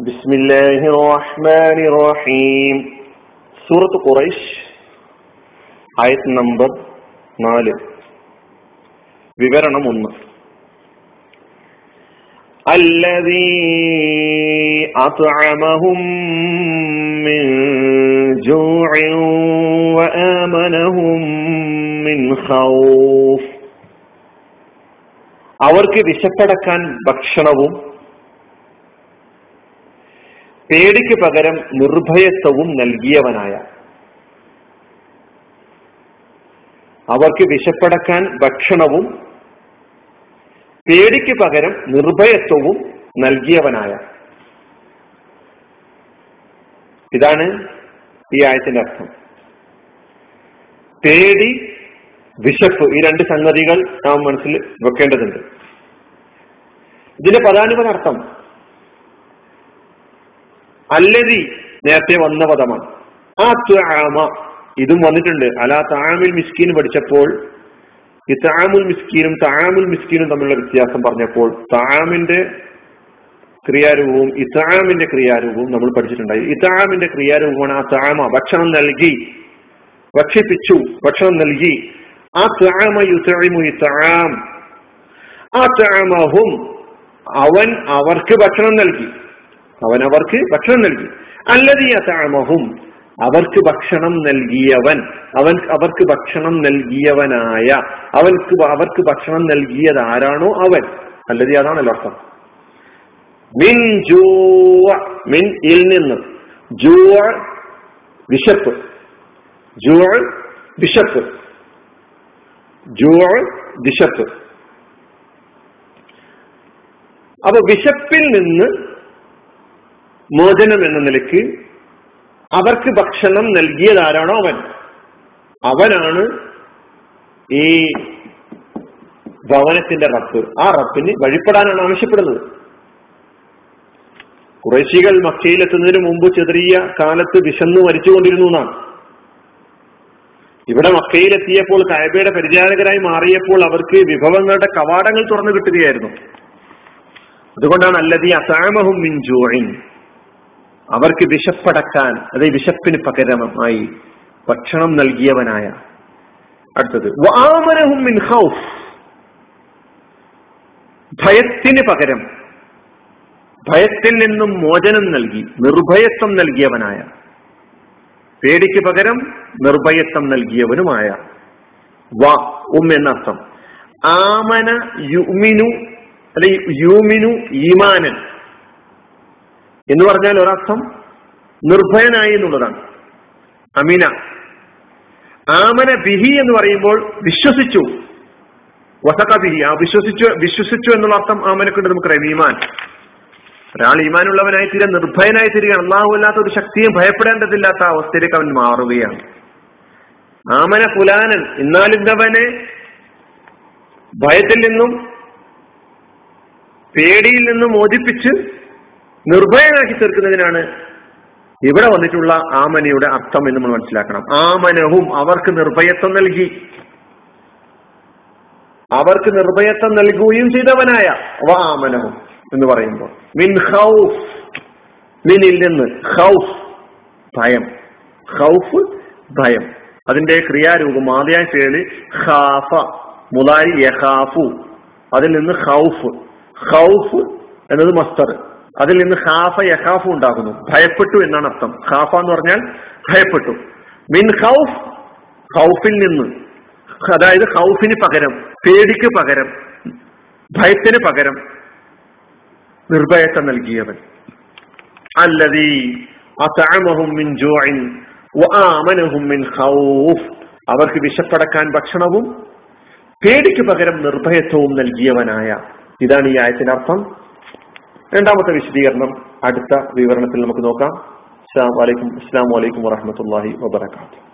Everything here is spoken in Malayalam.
ബിസ്മില്ലാഹി റഹ്മാനി റഹീം സൂറത്ത് ഖുറൈശ് ആയത് നമ്പർ നാല് വിവരണം ഒന്ന് الذي أطعمهم من جوع وآمنهم من خوف അവർക്ക് വിശപ്പടക്കാൻ ഭക്ഷണവും പേടിക്ക് പകരം നിർഭയത്വവും നൽകിയവനായ. അവർക്ക് വിശപ്പടക്കാൻ ഭക്ഷണവും പേടിക്ക് പകരം നിർഭയത്വവും നൽകിയവനായ. ഇതാണ് ഈ ആയത്തിന്റെ അർത്ഥം. പേടി വിശപ്പ് ഈ രണ്ട് സംഗതികൾ നാം മനസ്സിൽ വെക്കേണ്ടതുണ്ട്. ഇതിന്റെ പ്രധാനപ്പെട്ട അർത്ഥം അല്ലതി നേരത്തെ വന്ന പദമാണ്. ആ ത്വാമ ഇതും വന്നിട്ടുണ്ട്. അലാ താമിൽ മിസ്കീൻ പഠിച്ചപ്പോൾ ഈ താമുൽ മിസ്കീനും താമുൽ മിസ്കീനും തമ്മിലുള്ള വ്യത്യാസം പറഞ്ഞപ്പോൾ താമിന്റെ ക്രിയാരൂപവും ഇതാമിന്റെ ക്രിയാരൂപവും നമ്മൾ പഠിച്ചിട്ടുണ്ടായി. ഇതാമിന്റെ ക്രിയാരൂപമാണ് ആ താമ ഭക്ഷണം നൽകി ഭക്ഷിപ്പിച്ചു ഭക്ഷണം നൽകി. ആ താമ യുസൈമു ഇതാം ആ താമഹും അവൻ അവർക്ക് ഭക്ഷണം നൽകി. അവൻ അവർക്ക് ഭക്ഷണം നൽകി. അല്ലതീ അതാമഹും. അവർക്ക് ഭക്ഷണം നൽകിയവൻ അവൻ അവർക്ക് ഭക്ഷണം നൽകിയവനായ അവൻക്ക് അവർക്ക് ഭക്ഷണം നൽകിയത് ആരാണോ അവൻ? അല്ലതി അതാണല്ലോ അർത്ഥം. മിൻ ജൂ മിൻ ഇൽ നിന്ന്. ജൂ വിശപ്പ്. ജൂ വിശപ്പ്. ജൂ വിശപ്പ്. അപ്പൊ വിശപ്പിൽ നിന്ന് മോചനം എന്ന നിലയ്ക്ക് അവർക്ക് ഭക്ഷണം നൽകിയതാരാണോ അവൻ. അവനാണ് ഈ ഭവനത്തിന്റെ റബ്ബ്. ആ റബ്ബിന് വഴിപ്പെടാനാണ് ആവശ്യപ്പെടുന്നത്. കുറേശികൾ മക്കയിലെത്തുന്നതിന് മുമ്പ് ചെറിയ കാലത്ത് വിശന്നു മരിച്ചുകൊണ്ടിരുന്നു എന്നാണ്. ഇവിടെ മക്കയിലെത്തിയപ്പോൾ കായബയുടെ പരിചാരകരായി മാറിയപ്പോൾ അവർക്ക് വിഭവങ്ങളുടെ കവാടങ്ങൾ തുറന്നു കിട്ടുകയായിരുന്നു. അതുകൊണ്ടാണ് അല്ലതി അസാമഹും മിൻ ജോയിൻ അവർക്ക് വിശപ്പടക്കാൻ അതേ വിശപ്പിന് പകരമായി ഭക്ഷണം നൽകിയവനായ. അടുത്തത് മിൻ ഖൗഫ്. ഭയത്തിന് പകരം ഭയത്തിൽ നിന്നും മോചനം നൽകി നിർഭയത്വം നൽകിയവനായ. പേടിക്ക് പകരം നിർഭയത്വം നൽകിയവനുമായ. വ ഉം എന്നർത്ഥം. ആമന യുമിനു അല്ലെ യുമിനു ഈമാനൻ. എന്ന് പറഞ്ഞാൽ ഒരർത്ഥം നിർഭയനായി എന്നുള്ളതാണ്. അമീന. ആമന ബിഹി എന്ന് പറയുമ്പോൾ വിശ്വസിച്ചു. വസക ബിഹി. ആ വിശ്വസിച്ചു വിശ്വസിച്ചു എന്നുള്ള അർത്ഥം ആമനക്കുണ്ട് നമുക്ക് ഈമാൻ. ഒരാൾ ഈമാനുള്ളവനായി തീരെ നിർഭയനായി തീരുകയാണ്. അള്ളാഹുല്ലാത്ത ഒരു ശക്തിയും ഭയപ്പെടേണ്ടതില്ലാത്ത അവസ്ഥയിലേക്ക് അവൻ മാറുകയാണ്. ആമന കുലാനൻ എന്നാലിന്നവനെ ഭയത്തിൽ നിന്നും പേടിയിൽ നിന്നും മോചിപ്പിച്ച് നിർഭയനാക്കി തീർക്കുന്നതിനാണ് ഇവിടെ വന്നിട്ടുള്ള ആമനയുടെ അർത്ഥം എന്ന് നമ്മൾ മനസ്സിലാക്കണം. ആമനഹും അവർക്ക് നിർഭയത്വം നൽകി. അവർക്ക് നിർഭയത്വം നൽകുകയും ചെയ്തവനായ അവ എന്ന് പറയുമ്പോൾ. മിൻ ഹൗഫ് മിനിൽ നിന്ന് ഹൗഫ് ഭയം. ഹൗഫ് ഭയം. അതിന്റെ ക്രിയാരൂപം ആദ്യമായി പേര് ഖാഫ മുലാരി അതിൽ നിന്ന് ഹൗഫ് ഹൗഫ് എന്നത് മസ്തർ. അതിൽ നിന്ന് ഹാഫ യഖാഫു ഉണ്ടാകുന്നു. ഭയപ്പെട്ടു എന്നാണ് അർത്ഥം. ഹാഫ എന്ന് പറഞ്ഞാൽ ഭയപ്പെട്ടു. മിൻ ഹൗഫ് ഹൗഫിൽ നിന്ന്. അതായത് ഹൗഫിന് പകരം പേടിക്ക് പകരം ഭയത്തിന് പകരം നിർഭയത നൽകിയവൻ. അല്ലതി മിൻ മിൻ ഖൗഫ്. അവർക്ക് വിശപ്പടക്കാൻ ഭക്ഷണവും പേടിക്ക് പകരം നിർഭയത്വവും നൽകിയവനായ. ഇതാണ് ഈ ആയത്തിന്റെ അർത്ഥം. രണ്ടാമത്തെ വിശദീകരണം അടുത്ത വിവരണത്തിൽ നമുക്ക് നോക്കാം. അസ്സാം വലൈക്കും അസ്സാം വലൈക്കും വറഹമത്തല്ലാഹി വബർക്കാത്തു